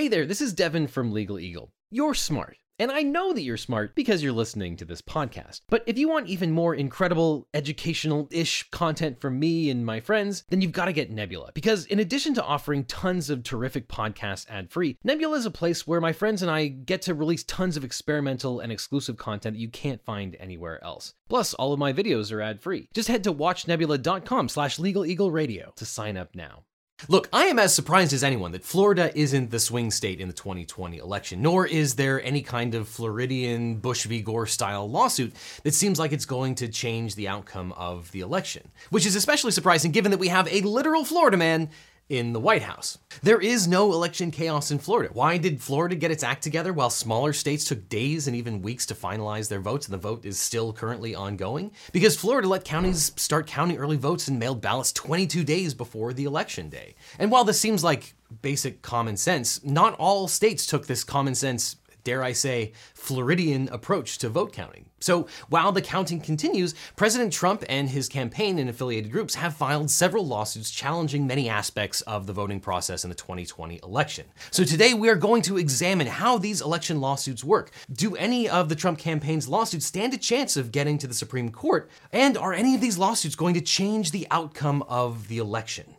Hey there, this is Devin from Legal Eagle. You're smart. And I know that you're smart because you're listening to this podcast. But if you want even more incredible, educational ish content from me and my friends, then you've got to get Nebula. Because in addition to offering tons of terrific podcasts ad free, Nebula is a place where my friends and I get to release tons of experimental and exclusive content that you can't find anywhere else. Plus, all of my videos are ad free. Just head to watchnebula.com slash legaleagleradio to sign up now. Look, I am as surprised as anyone that Florida isn't the swing state in the 2020 election, nor is there any kind of Floridian Bush v. Gore style lawsuit that seems like it's going to change the outcome of the election. Which is especially surprising given that we have a literal Florida man in the White House. There is no election chaos in Florida. Why did Florida get its act together while smaller states took days and even weeks to finalize their votes and the vote is still currently ongoing? Because Florida let counties start counting early votes and mailed ballots 22 days before the election day. And while this seems like basic common sense, not all states took this common sense dare I say, Floridian approach to vote counting. So while the counting continues, President Trump and his campaign and affiliated groups have filed several lawsuits challenging many aspects of the voting process in the 2020 election. So today we are going to examine how these election lawsuits work. Do any of the Trump campaign's lawsuits stand a chance of getting to the Supreme Court? And are any of these lawsuits going to change the outcome of the election?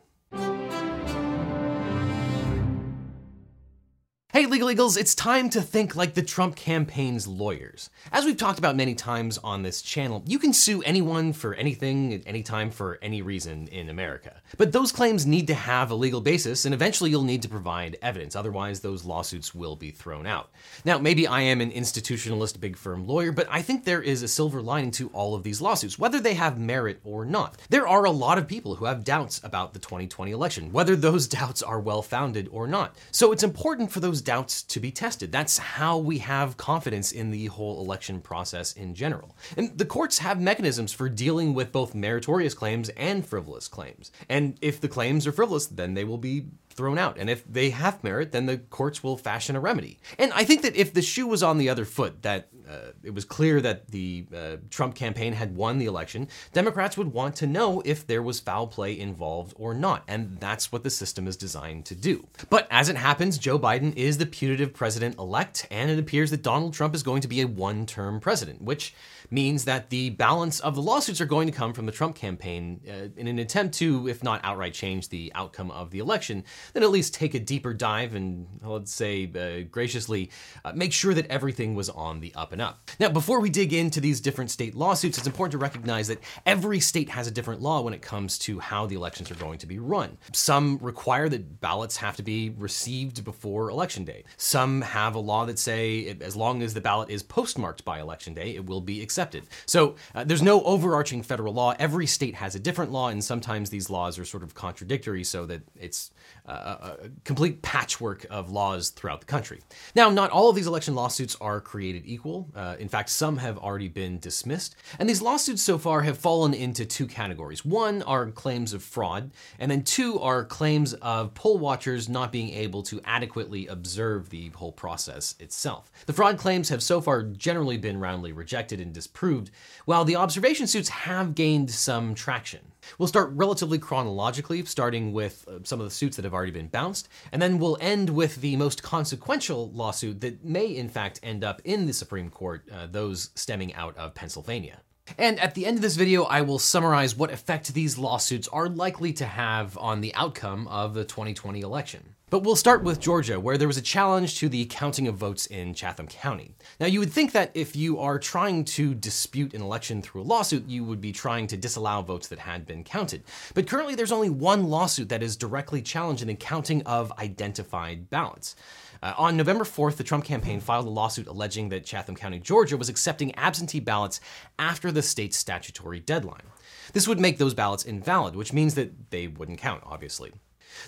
Hey, Legal Eagles, it's time to think like the Trump campaign's lawyers. As we've talked about many times on this channel, you can sue anyone for anything at any time for any reason in America. But those claims need to have a legal basis, and eventually you'll need to provide evidence, otherwise, those lawsuits will be thrown out. Now, maybe I am an institutionalist big firm lawyer, but I think there is a silver lining to all of these lawsuits, whether they have merit or not. There are a lot of people who have doubts about the 2020 election, whether those doubts are well founded or not. So it's important for those doubts to be tested. That's how we have confidence in the whole election process in general. And the courts have mechanisms for dealing with both meritorious claims and frivolous claims. And if the claims are frivolous, then they will be thrown out. And if they have merit, then the courts will fashion a remedy. And I think that if the shoe was on the other foot, that uh, it was clear that the uh, Trump campaign had won the election, Democrats would want to know if there was foul play involved or not. And that's what the system is designed to do. But as it happens, Joe Biden is the putative president elect, and it appears that Donald Trump is going to be a one term president, which means that the balance of the lawsuits are going to come from the Trump campaign uh, in an attempt to, if not outright change the outcome of the election, then at least take a deeper dive and, let's say, uh, graciously uh, make sure that everything was on the up and up. Now, before we dig into these different state lawsuits, it's important to recognize that every state has a different law when it comes to how the elections are going to be run. Some require that ballots have to be received before election day. Some have a law that say as long as the ballot is postmarked by election day, it will be accepted accepted. So uh, there's no overarching federal law. Every state has a different law, and sometimes these laws are sort of contradictory, so that it's uh, a complete patchwork of laws throughout the country. Now, not all of these election lawsuits are created equal. Uh, in fact, some have already been dismissed. And these lawsuits so far have fallen into two categories. One are claims of fraud, and then two are claims of poll watchers not being able to adequately observe the whole process itself. The fraud claims have so far generally been roundly rejected and disproved, while the observation suits have gained some traction. We'll start relatively chronologically, starting with uh, some of the suits that have already been bounced, and then we'll end with the most consequential lawsuit that may, in fact, end up in the Supreme Court, uh, those stemming out of Pennsylvania. And at the end of this video, I will summarize what effect these lawsuits are likely to have on the outcome of the 2020 election. But we'll start with Georgia, where there was a challenge to the counting of votes in Chatham County. Now, you would think that if you are trying to dispute an election through a lawsuit, you would be trying to disallow votes that had been counted. But currently, there's only one lawsuit that is directly challenging the counting of identified ballots. Uh, on November 4th, the Trump campaign filed a lawsuit alleging that Chatham County, Georgia was accepting absentee ballots after the state's statutory deadline. This would make those ballots invalid, which means that they wouldn't count, obviously.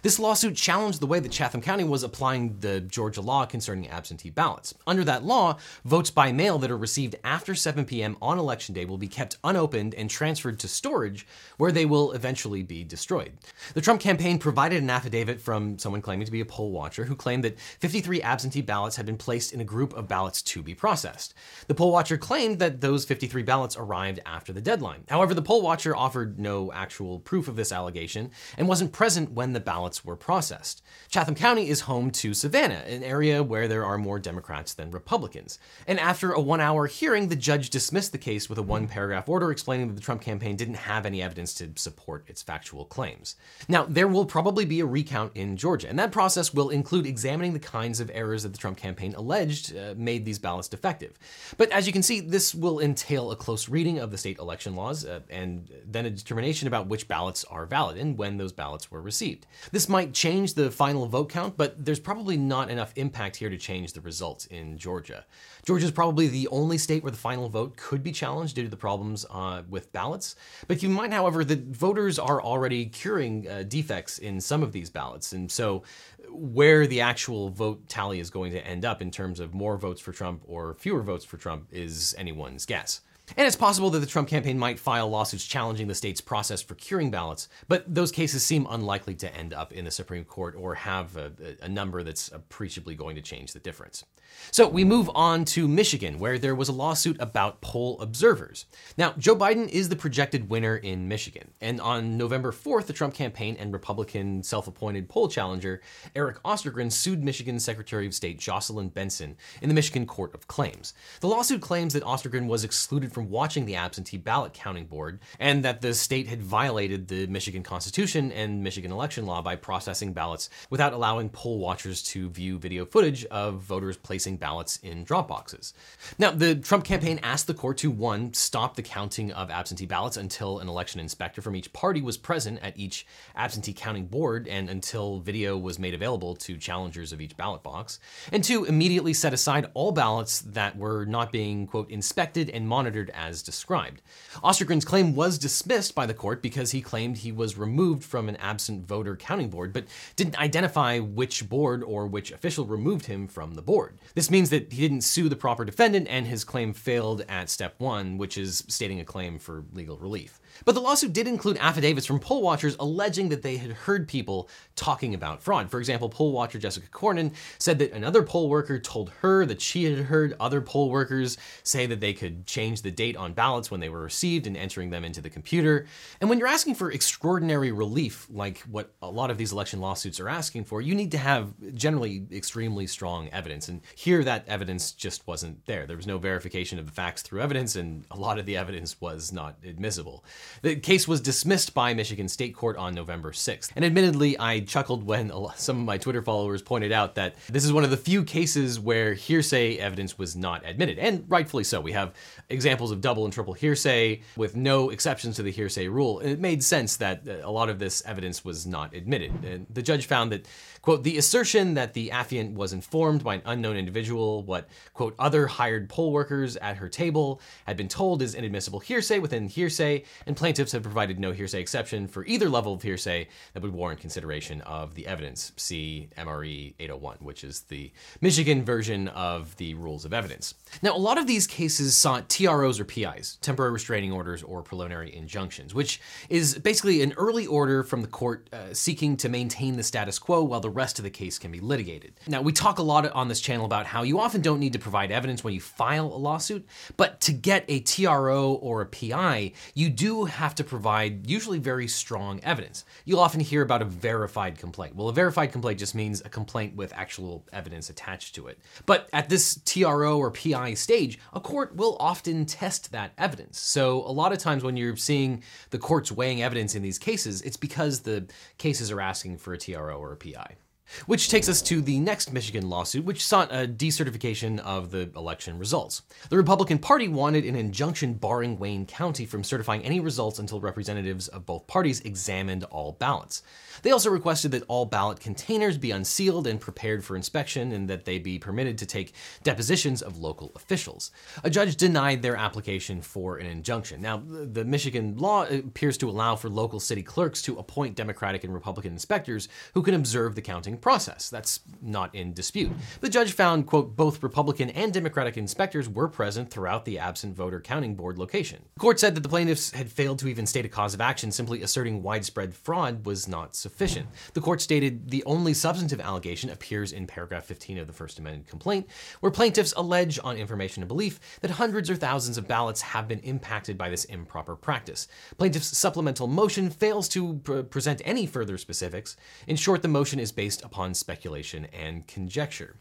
This lawsuit challenged the way that Chatham County was applying the Georgia law concerning absentee ballots. Under that law, votes by mail that are received after 7 p.m. on election day will be kept unopened and transferred to storage, where they will eventually be destroyed. The Trump campaign provided an affidavit from someone claiming to be a poll watcher who claimed that 53 absentee ballots had been placed in a group of ballots to be processed. The poll watcher claimed that those 53 ballots arrived after the deadline. However, the poll watcher offered no actual proof of this allegation and wasn't present when the ballots were processed. Chatham County is home to Savannah, an area where there are more Democrats than Republicans. And after a one hour hearing, the judge dismissed the case with a one paragraph order explaining that the Trump campaign didn't have any evidence to support its factual claims. Now, there will probably be a recount in Georgia, and that process will include examining the kinds of errors that the Trump campaign alleged uh, made these ballots defective. But as you can see, this will entail a close reading of the state election laws uh, and then a determination about which ballots are valid and when those ballots were received. This might change the final vote count, but there's probably not enough impact here to change the results in Georgia. Georgia is probably the only state where the final vote could be challenged due to the problems uh, with ballots. But keep in mind, however, that voters are already curing uh, defects in some of these ballots. And so where the actual vote tally is going to end up in terms of more votes for Trump or fewer votes for Trump is anyone's guess. And it's possible that the Trump campaign might file lawsuits challenging the state's process for curing ballots, but those cases seem unlikely to end up in the Supreme Court or have a, a number that's appreciably going to change the difference. So we move on to Michigan, where there was a lawsuit about poll observers. Now, Joe Biden is the projected winner in Michigan, and on November 4th, the Trump campaign and Republican self appointed poll challenger Eric Ostergren sued Michigan Secretary of State Jocelyn Benson in the Michigan Court of Claims. The lawsuit claims that Ostergren was excluded from watching the absentee ballot counting board and that the state had violated the Michigan Constitution and Michigan election law by processing ballots without allowing poll watchers to view video footage of voters placing ballots in drop boxes. Now, the Trump campaign asked the court to one, stop the counting of absentee ballots until an election inspector from each party was present at each absentee counting board and until video was made available to challengers of each ballot box, and two, immediately set aside all ballots that were not being, quote, inspected and monitored as described. Ostergren's claim was dismissed by the court because he claimed he was removed from an absent voter counting board, but didn't identify which board or which official removed him from the board. This means that he didn't sue the proper defendant and his claim failed at step one, which is stating a claim for legal relief. But the lawsuit did include affidavits from poll watchers alleging that they had heard people talking about fraud. For example, poll watcher Jessica Connarn said that another poll worker told her that she had heard other poll workers say that they could change the date on ballots when they were received and entering them into the computer. And when you're asking for extraordinary relief, like what a lot of these election lawsuits are asking for, you need to have generally extremely strong evidence. And here, that evidence just wasn't there. There was no verification of the facts through evidence, and a lot of the evidence was not admissible. The case was dismissed by Michigan State Court on November 6th. And admittedly, I chuckled when some of my Twitter followers pointed out that this is one of the few cases where hearsay evidence was not admitted, and rightfully so. We have examples of double and triple hearsay with no exceptions to the hearsay rule. It made sense that uh, a lot of this evidence was not admitted. And the judge found that Quote, the assertion that the affiant was informed by an unknown individual what, quote, other hired poll workers at her table had been told is inadmissible hearsay within hearsay, and plaintiffs have provided no hearsay exception for either level of hearsay that would warrant consideration of the evidence. See MRE 801, which is the Michigan version of the rules of evidence. Now, a lot of these cases sought TROs or PIs, temporary restraining orders or preliminary injunctions, which is basically an early order from the court uh, seeking to maintain the status quo while the rest of the case can be litigated. Now, we talk a lot on this channel about how you often don't need to provide evidence when you file a lawsuit, but to get a TRO or a PI, you do have to provide usually very strong evidence. You'll often hear about a verified complaint. Well, a verified complaint just means a complaint with actual evidence attached to it. But at this TRO or PI stage, a court will often test that evidence. So a lot of times when you're seeing the courts weighing evidence in these cases, it's because the cases are asking for a TRO or a PI. Which takes us to the next Michigan lawsuit, which sought a decertification of the election results. The Republican Party wanted an injunction barring Wayne County from certifying any results until representatives of both parties examined all ballots. They also requested that all ballot containers be unsealed and prepared for inspection and that they be permitted to take depositions of local officials. A judge denied their application for an injunction. Now, the Michigan law appears to allow for local city clerks to appoint Democratic and Republican inspectors who can observe the counting process. That's not in dispute. The judge found, quote, both Republican and Democratic inspectors were present throughout the absent voter counting board location. The court said that the plaintiffs had failed to even state a cause of action, simply asserting widespread fraud was not sufficient. The court stated the only substantive allegation appears in paragraph 15 of the First Amendment complaint, where plaintiffs allege on information and belief that hundreds or thousands of ballots have been impacted by this improper practice. Plaintiffs' supplemental motion fails to pr- present any further specifics. In short, the motion is based upon speculation and conjecture.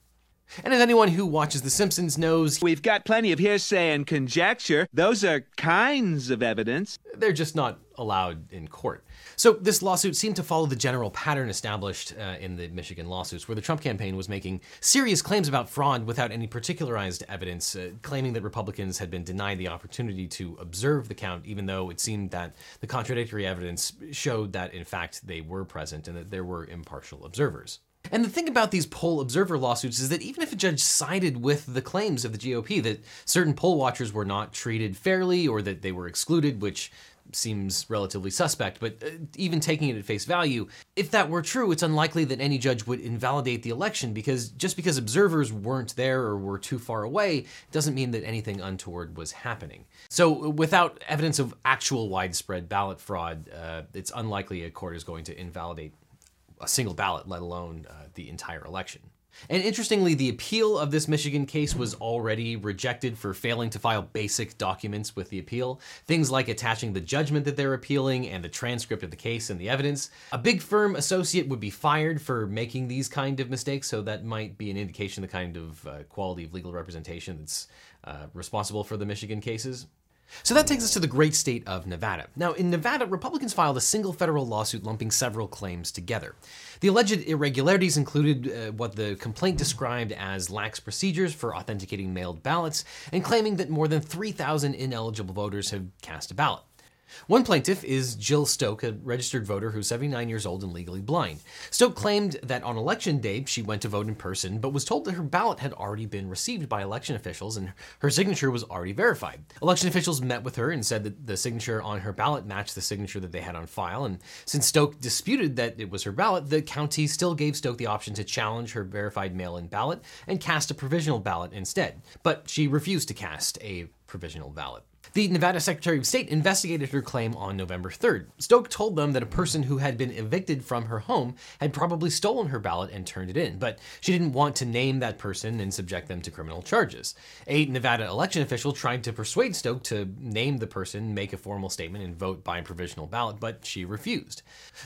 And as anyone who watches The Simpsons knows, We've got plenty of hearsay and conjecture. Those are kinds of evidence. they're just not allowed in court. So this lawsuit seemed to follow the general pattern established uh, in the Michigan lawsuits, where the Trump campaign was making serious claims about fraud without any particularized evidence, uh, claiming that Republicans had been denied the opportunity to observe the count, even though it seemed that the contradictory evidence showed that in fact they were present and that there were impartial observers. And the thing about these poll observer lawsuits is that even if a judge sided with the claims of the GOP that certain poll watchers were not treated fairly or that they were excluded, which seems relatively suspect, but uh, even taking it at face value, if that were true, it's unlikely that any judge would invalidate the election because just because observers weren't there or were too far away doesn't mean that anything untoward was happening. So, without evidence of actual widespread ballot fraud, uh, it's unlikely a court is going to invalidate a single ballot, let alone uh, the entire election. And interestingly, the appeal of this Michigan case was already rejected for failing to file basic documents with the appeal. Things like attaching the judgment that they're appealing and the transcript of the case and the evidence. A big firm associate would be fired for making these kind of mistakes, so that might be an indication of the kind of uh, quality of legal representation that's uh, responsible for the Michigan cases. So that takes us to the great state of Nevada. Now, in Nevada, Republicans filed a single federal lawsuit lumping several claims together. The alleged irregularities included uh, what the complaint described as lax procedures for authenticating mailed ballots and claiming that more than 3,000 ineligible voters have cast a ballot. One plaintiff is Jill Stokke, a registered voter who's 79 years old and legally blind. Stokke claimed that on election day she went to vote in person, but was told that her ballot had already been received by election officials and her signature was already verified. Election officials met with her and said that the signature on her ballot matched the signature that they had on file, and since Stokke disputed that it was her ballot, the county still gave Stokke the option to challenge her verified mail in ballot and cast a provisional ballot instead. But she refused to cast a provisional ballot. The Nevada Secretary of State investigated her claim on November 3rd. Stokke told them that a person who had been evicted from her home had probably stolen her ballot and turned it in, but she didn't want to name that person and subject them to criminal charges. A Nevada election official tried to persuade Stokke to name the person, make a formal statement, and vote by provisional ballot, but she refused.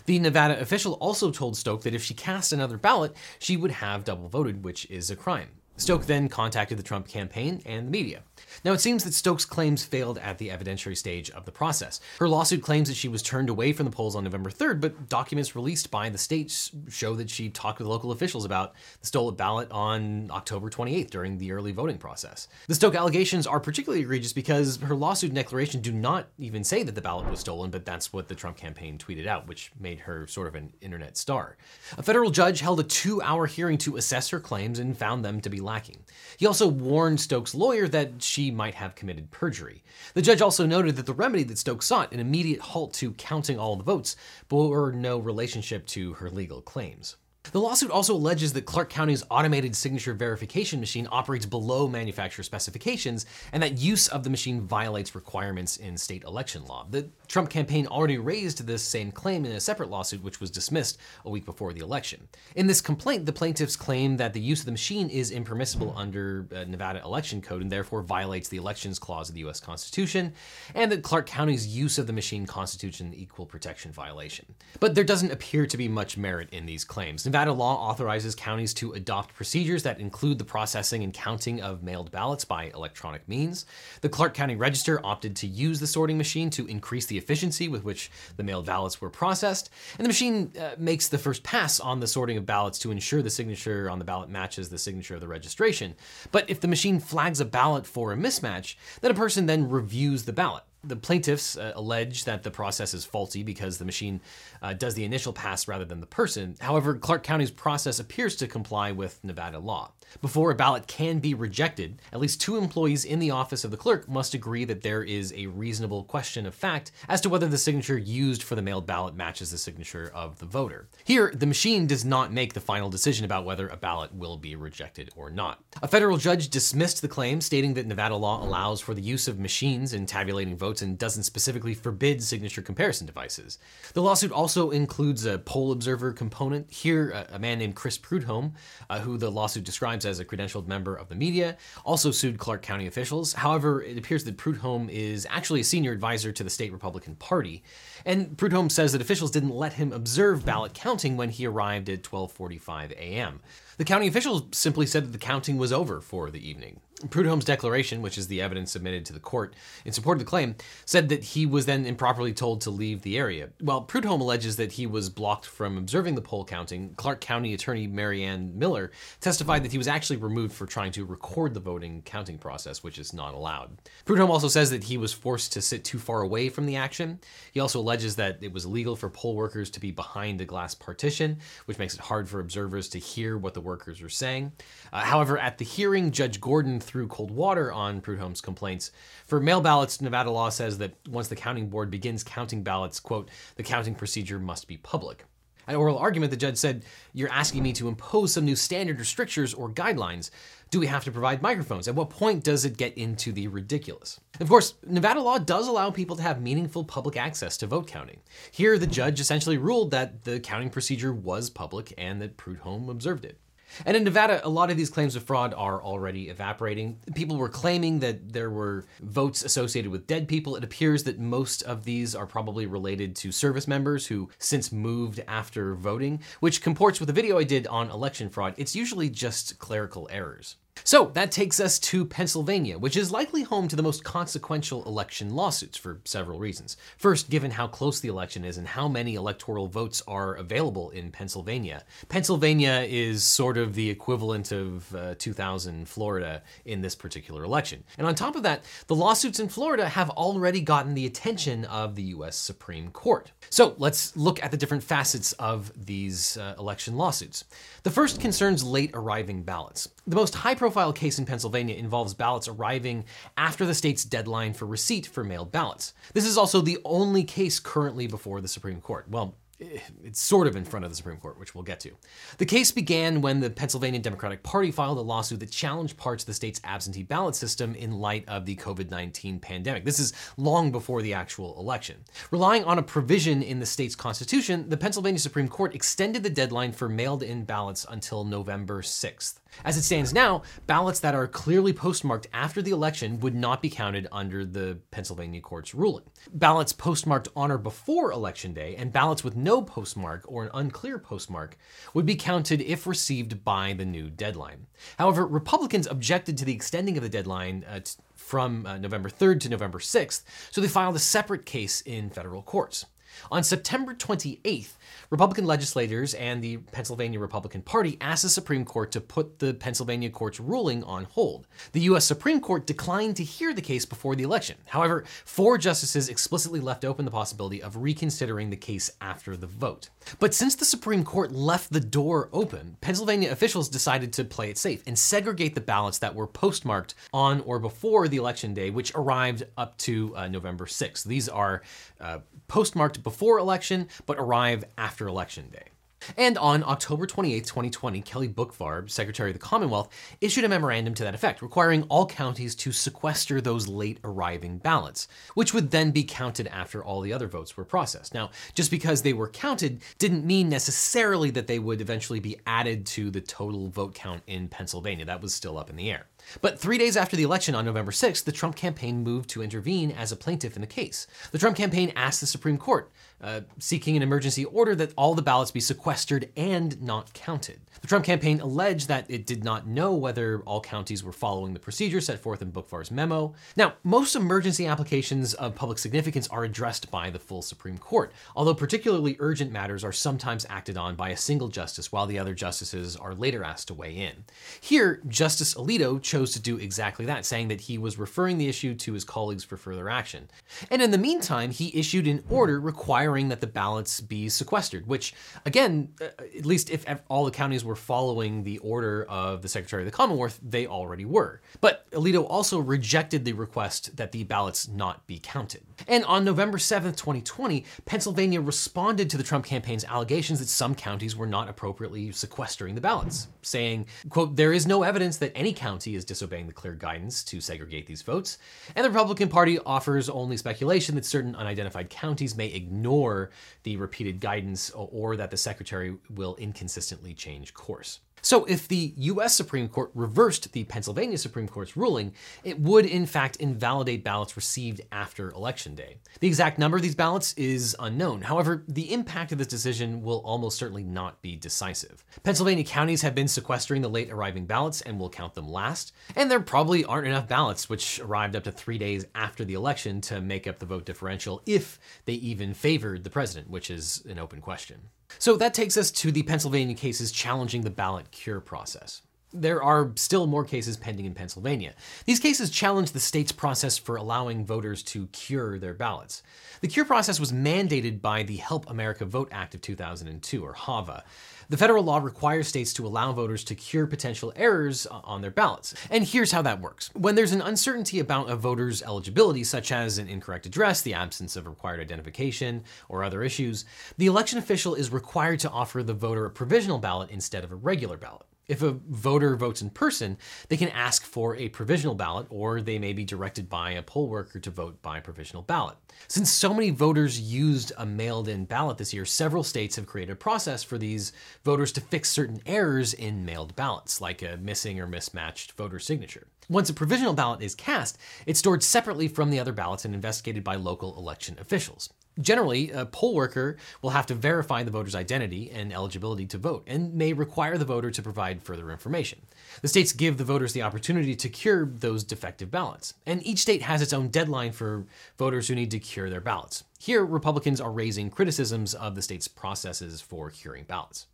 The Nevada official also told Stokke that if she cast another ballot, she would have double voted, which is a crime. Stokke then contacted the Trump campaign and the media. Now, it seems that Stokke's claims failed at the evidentiary stage of the process. Her lawsuit claims that she was turned away from the polls on November 3rd, but documents released by the state show that she talked with local officials about the stolen ballot on October 28th during the early voting process. The Stokes allegations are particularly egregious because her lawsuit declaration do not even say that the ballot was stolen, but that's what the Trump campaign tweeted out, which made her sort of an internet star. A federal judge held a two hour hearing to assess her claims and found them to be lacking. He also warned Stokke's lawyer that she might have committed perjury. The judge also noted that the remedy that Stokes sought, an immediate halt to counting all the votes, bore no relationship to her legal claims. The lawsuit also alleges that Clark County's automated signature verification machine operates below manufacturer specifications and that use of the machine violates requirements in state election law. The Trump campaign already raised this same claim in a separate lawsuit, which was dismissed a week before the election. In this complaint, the plaintiffs claim that the use of the machine is impermissible under uh, Nevada election code and therefore violates the elections clause of the U.S. Constitution, and that Clark County's use of the machine constitutes an equal protection violation. But there doesn't appear to be much merit in these claims. Nevada law authorizes counties to adopt procedures that include the processing and counting of mailed ballots by electronic means. The Clark County Register opted to use the sorting machine to increase the efficiency with which the mailed ballots were processed, and the machine uh, makes the first pass on the sorting of ballots to ensure the signature on the ballot matches the signature of the registration. But if the machine flags a ballot for a mismatch, then a person then reviews the ballot. The plaintiffs uh, allege that the process is faulty because the machine uh, does the initial pass rather than the person. However, Clark County's process appears to comply with Nevada law. Before a ballot can be rejected, at least two employees in the office of the clerk must agree that there is a reasonable question of fact as to whether the signature used for the mailed ballot matches the signature of the voter. Here, the machine does not make the final decision about whether a ballot will be rejected or not. A federal judge dismissed the claim, stating that Nevada law allows for the use of machines in tabulating votes and doesn't specifically forbid signature comparison devices. The lawsuit also includes a poll observer component. Here, a man named Chris Prudhomme, uh, who the lawsuit describes as a credentialed member of the media, also sued Clark County officials. However, it appears that Prudhomme is actually a senior advisor to the state Republican Party. And Prudhomme says that officials didn't let him observe ballot counting when he arrived at 12:45 a.m. The county officials simply said that the counting was over for the evening. Prudhomme's declaration, which is the evidence submitted to the court in support of the claim, said that he was then improperly told to leave the area. While Prudhomme alleges that he was blocked from observing the poll counting, Clark County Attorney Marianne Miller testified that he was actually removed for trying to record the voting counting process, which is not allowed. Prudhomme also says that he was forced to sit too far away from the action. He also alleges that it was illegal for poll workers to be behind a glass partition, which makes it hard for observers to hear what the workers are saying. Uh, however, at the hearing, Judge Gordon threw cold water on Prudhomme's complaints. For mail ballots, Nevada law says that once the counting board begins counting ballots, quote, the counting procedure must be public. At oral argument, the judge said, You're asking me to impose some new standard or strictures or guidelines. Do we have to provide microphones? At what point does it get into the ridiculous? Of course, Nevada law does allow people to have meaningful public access to vote counting. Here, the judge essentially ruled that the counting procedure was public and that Prudhomme observed it. And in Nevada, a lot of these claims of fraud are already evaporating. People were claiming that there were votes associated with dead people. It appears that most of these are probably related to service members who since moved after voting, which comports with a video I did on election fraud. It's usually just clerical errors. So that takes us to Pennsylvania, which is likely home to the most consequential election lawsuits for several reasons. First, given how close the election is and how many electoral votes are available in Pennsylvania. Pennsylvania is sort of the equivalent of uh, 2000 Florida in this particular election. And on top of that, the lawsuits in Florida have already gotten the attention of the US Supreme Court. So let's look at the different facets of these uh, election lawsuits. The first concerns late arriving ballots. The most high profile case in Pennsylvania involves ballots arriving after the state's deadline for receipt for mailed ballots. This is also the only case currently before the Supreme Court. Well, eh, it's sort of in front of the Supreme Court, which we'll get to. The case began when the Pennsylvania Democratic Party filed a lawsuit that challenged parts of the state's absentee ballot system in light of the COVID 19 pandemic. This is long before the actual election. Relying on a provision in the state's constitution, the Pennsylvania Supreme Court extended the deadline for mailed in ballots until November 6th. As it stands now, ballots that are clearly postmarked after the election would not be counted under the Pennsylvania court's ruling. Ballots postmarked on or before Election Day and ballots with no postmark or an unclear postmark would be counted if received by the new deadline. However, Republicans objected to the extending of the deadline uh, t- from uh, November 3rd to November 6th, so they filed a separate case in federal courts. On September 28th, Republican legislators and the Pennsylvania Republican Party asked the Supreme Court to put the Pennsylvania court's ruling on hold. The U.S. Supreme Court declined to hear the case before the election. However, four justices explicitly left open the possibility of reconsidering the case after the vote. But since the Supreme Court left the door open, Pennsylvania officials decided to play it safe and segregate the ballots that were postmarked on or before the election day, which arrived up to uh, November 6th. These are uh, postmarked before election, but arrive after election day. And on October 28, 2020, Kelly Boockvar, Secretary of the Commonwealth, issued a memorandum to that effect, requiring all counties to sequester those late arriving ballots, which would then be counted after all the other votes were processed. Now, just because they were counted didn't mean necessarily that they would eventually be added to the total vote count in Pennsylvania. That was still up in the air. But three days after the election on November 6th, the Trump campaign moved to intervene as a plaintiff in the case. The Trump campaign asked the Supreme Court, uh, seeking an emergency order that all the ballots be sequestered and not counted. The Trump campaign alleged that it did not know whether all counties were following the procedure set forth in Boockvar's memo. Now, most emergency applications of public significance are addressed by the full Supreme Court, although particularly urgent matters are sometimes acted on by a single justice while the other justices are later asked to weigh in. Here, Justice Alito chose to do exactly that, saying that he was referring the issue to his colleagues for further action. And in the meantime, he issued an order requiring that the ballots be sequestered, which, again, uh, at least if all the counties were following the order of the Secretary of the Commonwealth, they already were. But Alito also rejected the request that the ballots not be counted. And on November 7th, 2020, Pennsylvania responded to the Trump campaign's allegations that some counties were not appropriately sequestering the ballots, saying, quote, there is no evidence that any county is disobeying the clear guidance to segregate these votes, and the Republican Party offers only speculation that certain unidentified counties may ignore the repeated guidance or that the secretary will inconsistently change course. So, if the US Supreme Court reversed the Pennsylvania Supreme Court's ruling, it would in fact invalidate ballots received after Election Day. The exact number of these ballots is unknown. However, the impact of this decision will almost certainly not be decisive. Pennsylvania counties have been sequestering the late arriving ballots and will count them last, and there probably aren't enough ballots which arrived up to three days after the election to make up the vote differential if they even favored the president, which is an open question. So that takes us to the Pennsylvania cases challenging the ballot cure process. There are still more cases pending in Pennsylvania. These cases challenge the state's process for allowing voters to cure their ballots. The cure process was mandated by the Help America Vote Act of 2002, or HAVA. The federal law requires states to allow voters to cure potential errors on their ballots. And here's how that works. When there's an uncertainty about a voter's eligibility, such as an incorrect address, the absence of required identification, or other issues, the election official is required to offer the voter a provisional ballot instead of a regular ballot. If a voter votes in person, they can ask for a provisional ballot, or they may be directed by a poll worker to vote by provisional ballot. Since so many voters used a mailed in ballot this year, several states have created a process for these voters to fix certain errors in mailed ballots, like a missing or mismatched voter signature. Once a provisional ballot is cast, it's stored separately from the other ballots and investigated by local election officials. Generally, a poll worker will have to verify the voter's identity and eligibility to vote and may require the voter to provide further information. The states give the voters the opportunity to cure those defective ballots, and each state has its own deadline for voters who need to cure their ballots. Here, Republicans are raising criticisms of the state's processes for curing ballots.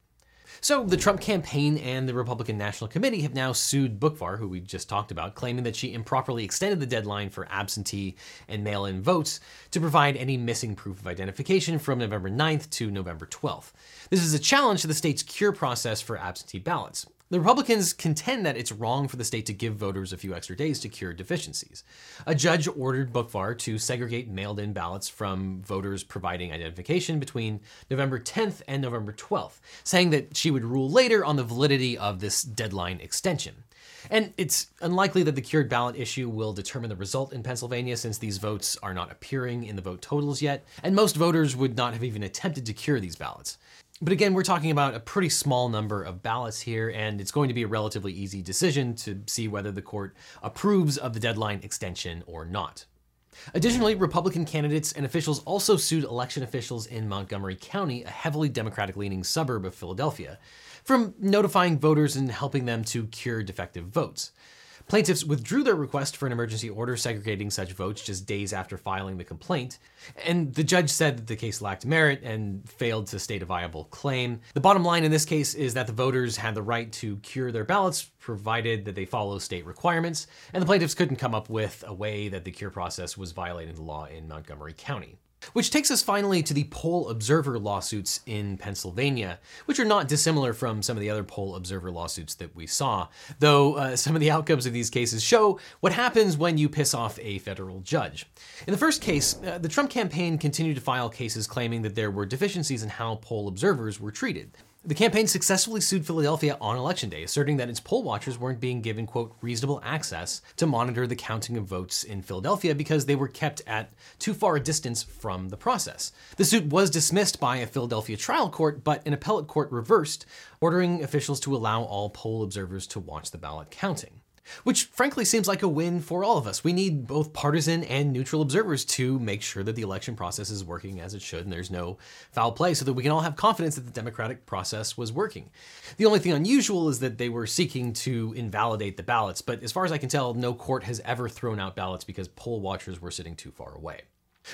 So the Trump campaign and the Republican National Committee have now sued Boockvar, who we just talked about, claiming that she improperly extended the deadline for absentee and mail-in votes to provide any missing proof of identification from November 9th to November 12th. This is a challenge to the state's cure process for absentee ballots. The Republicans contend that it's wrong for the state to give voters a few extra days to cure deficiencies. A judge ordered Boockvar to segregate mailed in ballots from voters providing identification between November 10th and November 12th, saying that she would rule later on the validity of this deadline extension. And it's unlikely that the cured ballot issue will determine the result in Pennsylvania since these votes are not appearing in the vote totals yet, and most voters would not have even attempted to cure these ballots. But again, we're talking about a pretty small number of ballots here, and it's going to be a relatively easy decision to see whether the court approves of the deadline extension or not. Additionally, Republican candidates and officials also sued election officials in Montgomery County, a heavily Democratic leaning suburb of Philadelphia, from notifying voters and helping them to cure defective votes. Plaintiffs withdrew their request for an emergency order segregating such votes just days after filing the complaint, and the judge said that the case lacked merit and failed to state a viable claim. The bottom line in this case is that the voters had the right to cure their ballots provided that they follow state requirements, and the plaintiffs couldn't come up with a way that the cure process was violating the law in Montgomery County. Which takes us finally to the poll observer lawsuits in Pennsylvania, which are not dissimilar from some of the other poll observer lawsuits that we saw, though uh, some of the outcomes of these cases show what happens when you piss off a federal judge. In the first case, uh, the Trump campaign continued to file cases claiming that there were deficiencies in how poll observers were treated. The campaign successfully sued Philadelphia on election day, asserting that its poll watchers weren't being given, quote, reasonable access to monitor the counting of votes in Philadelphia because they were kept at too far a distance from the process. The suit was dismissed by a Philadelphia trial court, but an appellate court reversed, ordering officials to allow all poll observers to watch the ballot counting. Which frankly seems like a win for all of us. We need both partisan and neutral observers to make sure that the election process is working as it should and there's no foul play so that we can all have confidence that the democratic process was working. The only thing unusual is that they were seeking to invalidate the ballots, but as far as I can tell, no court has ever thrown out ballots because poll watchers were sitting too far away.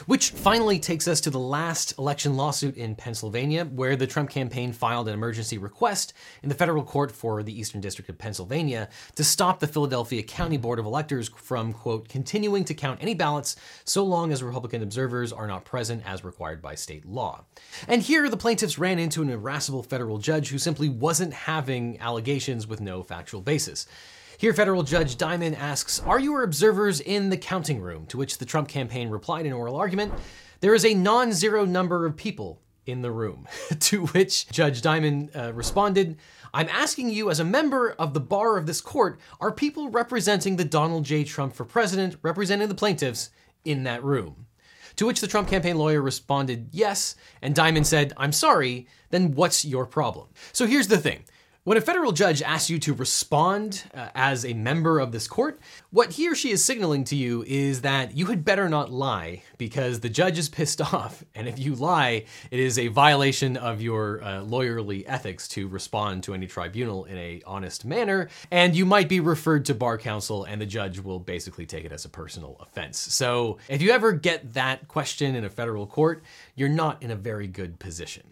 Which finally takes us to the last election lawsuit in Pennsylvania, where the Trump campaign filed an emergency request in the federal court for the Eastern District of Pennsylvania to stop the Philadelphia County Board of Electors from, quote, continuing to count any ballots so long as Republican observers are not present as required by state law. And here the plaintiffs ran into an irascible federal judge who simply wasn't having allegations with no factual basis. Here, federal judge Diamond asks, Are your observers in the counting room? To which the Trump campaign replied in oral argument, There is a non zero number of people in the room. to which Judge Diamond uh, responded, I'm asking you, as a member of the bar of this court, are people representing the Donald J. Trump for president, representing the plaintiffs, in that room? To which the Trump campaign lawyer responded, yes, and Diamond said, I'm sorry, then what's your problem? So here's the thing when a federal judge asks you to respond uh, as a member of this court, what he or she is signaling to you is that you had better not lie because the judge is pissed off. And if you lie, it is a violation of your uh, lawyerly ethics to respond to any tribunal in a honest manner. And you might be referred to bar counsel and the judge will basically take it as a personal offense. So if you ever get that question in a federal court, you're not in a very good position.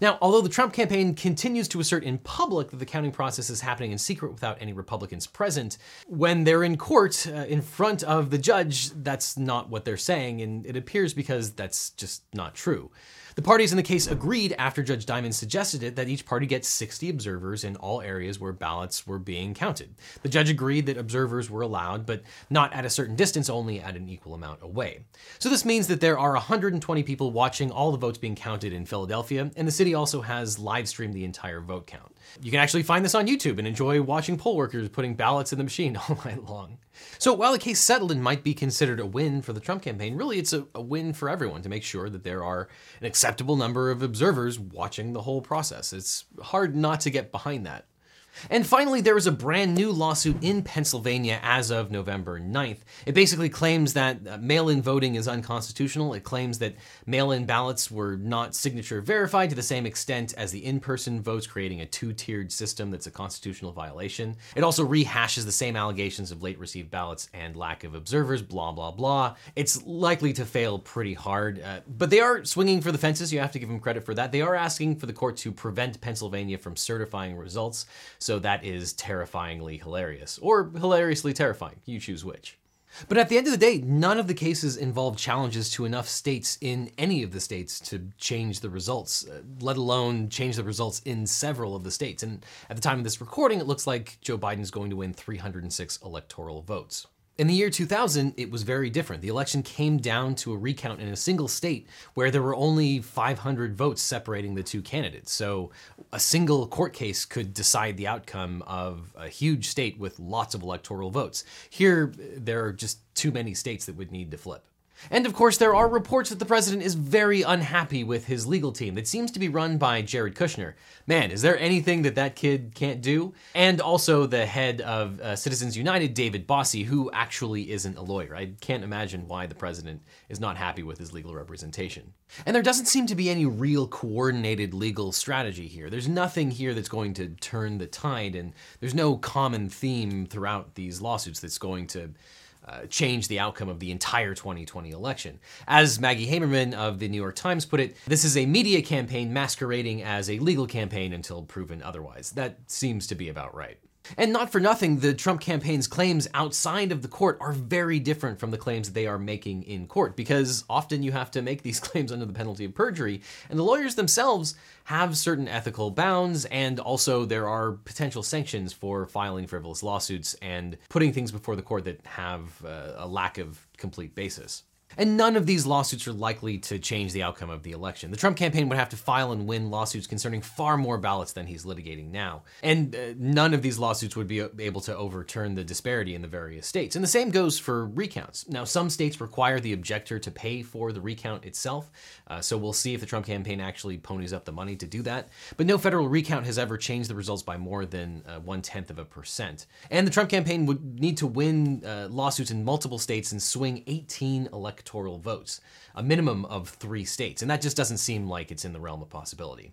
Now, although the Trump campaign continues to assert in public that the counting process is happening in secret without any Republicans present, when they're in court uh, in front of the judge, that's not what they're saying, and it appears because that's just not true. The parties in the case agreed after Judge Diamond suggested it that each party gets 60 observers in all areas where ballots were being counted. The judge agreed that observers were allowed, but not at a certain distance, only at an equal amount away. So this means that there are 120 people watching all the votes being counted in Philadelphia, and the city also has live streamed the entire vote count. You can actually find this on YouTube and enjoy watching poll workers putting ballots in the machine all night long. So while the case settled and might be considered a win for the Trump campaign, really it's a, a, win for everyone to make sure that there are an acceptable number of observers watching the whole process. It's hard not to get behind that. And finally, there is a brand new lawsuit in Pennsylvania as of November 9th. It basically claims that uh, mail in voting is unconstitutional. It claims that mail in ballots were not signature verified to the same extent as the in person votes, creating a two tiered system that's a constitutional violation. It also rehashes the same allegations of late received ballots and lack of observers, blah, blah, blah. It's likely to fail pretty hard, uh, but they are swinging for the fences. You have to give them credit for that. They are asking for the court to prevent Pennsylvania from certifying results. So that is terrifyingly hilarious, or hilariously terrifying. You choose which. But at the end of the day, none of the cases involve challenges to enough states in any of the states to change the results, uh, let alone change the results in several of the states. And at the time of this recording, it looks like Joe Biden's going to win 306 electoral votes. In the year 2000, it was very different. The election came down to a recount in a single state where there were only 500 votes separating the two candidates. So a single court case could decide the outcome of a huge state with lots of electoral votes. Here, there are just too many states that would need to flip. And of course, there are reports that the president is very unhappy with his legal team that seems to be run by Jared Kushner. Man, is there anything that that kid can't do? And also the head of uh, Citizens United, David Bossie, who actually isn't a lawyer. I can't imagine why the president is not happy with his legal representation. And there doesn't seem to be any real coordinated legal strategy here. There's nothing here that's going to turn the tide, and there's no common theme throughout these lawsuits that's going to uh, change the outcome of the entire 2020 election. As Maggie Haberman of the New York Times put it, this is a media campaign masquerading as a legal campaign until proven otherwise. That seems to be about right. And not for nothing, the Trump campaign's claims outside of the court are very different from the claims they are making in court, because often you have to make these claims under the penalty of perjury, and the lawyers themselves have certain ethical bounds, and also there are potential sanctions for filing frivolous lawsuits and putting things before the court that have uh, a lack of complete basis. And none of these lawsuits are likely to change the outcome of the election. The Trump campaign would have to file and win lawsuits concerning far more ballots than he's litigating now. And uh, none of these lawsuits would be able to overturn the disparity in the various states. And the same goes for recounts. Now, some states require the objector to pay for the recount itself, uh, so we'll see if the Trump campaign actually ponies up the money to do that. But no federal recount has ever changed the results by more than uh, one tenth of a percent. And the Trump campaign would need to win uh, lawsuits in multiple states and swing 18 electoral votes, a minimum of three states. And that just doesn't seem like it's in the realm of possibility.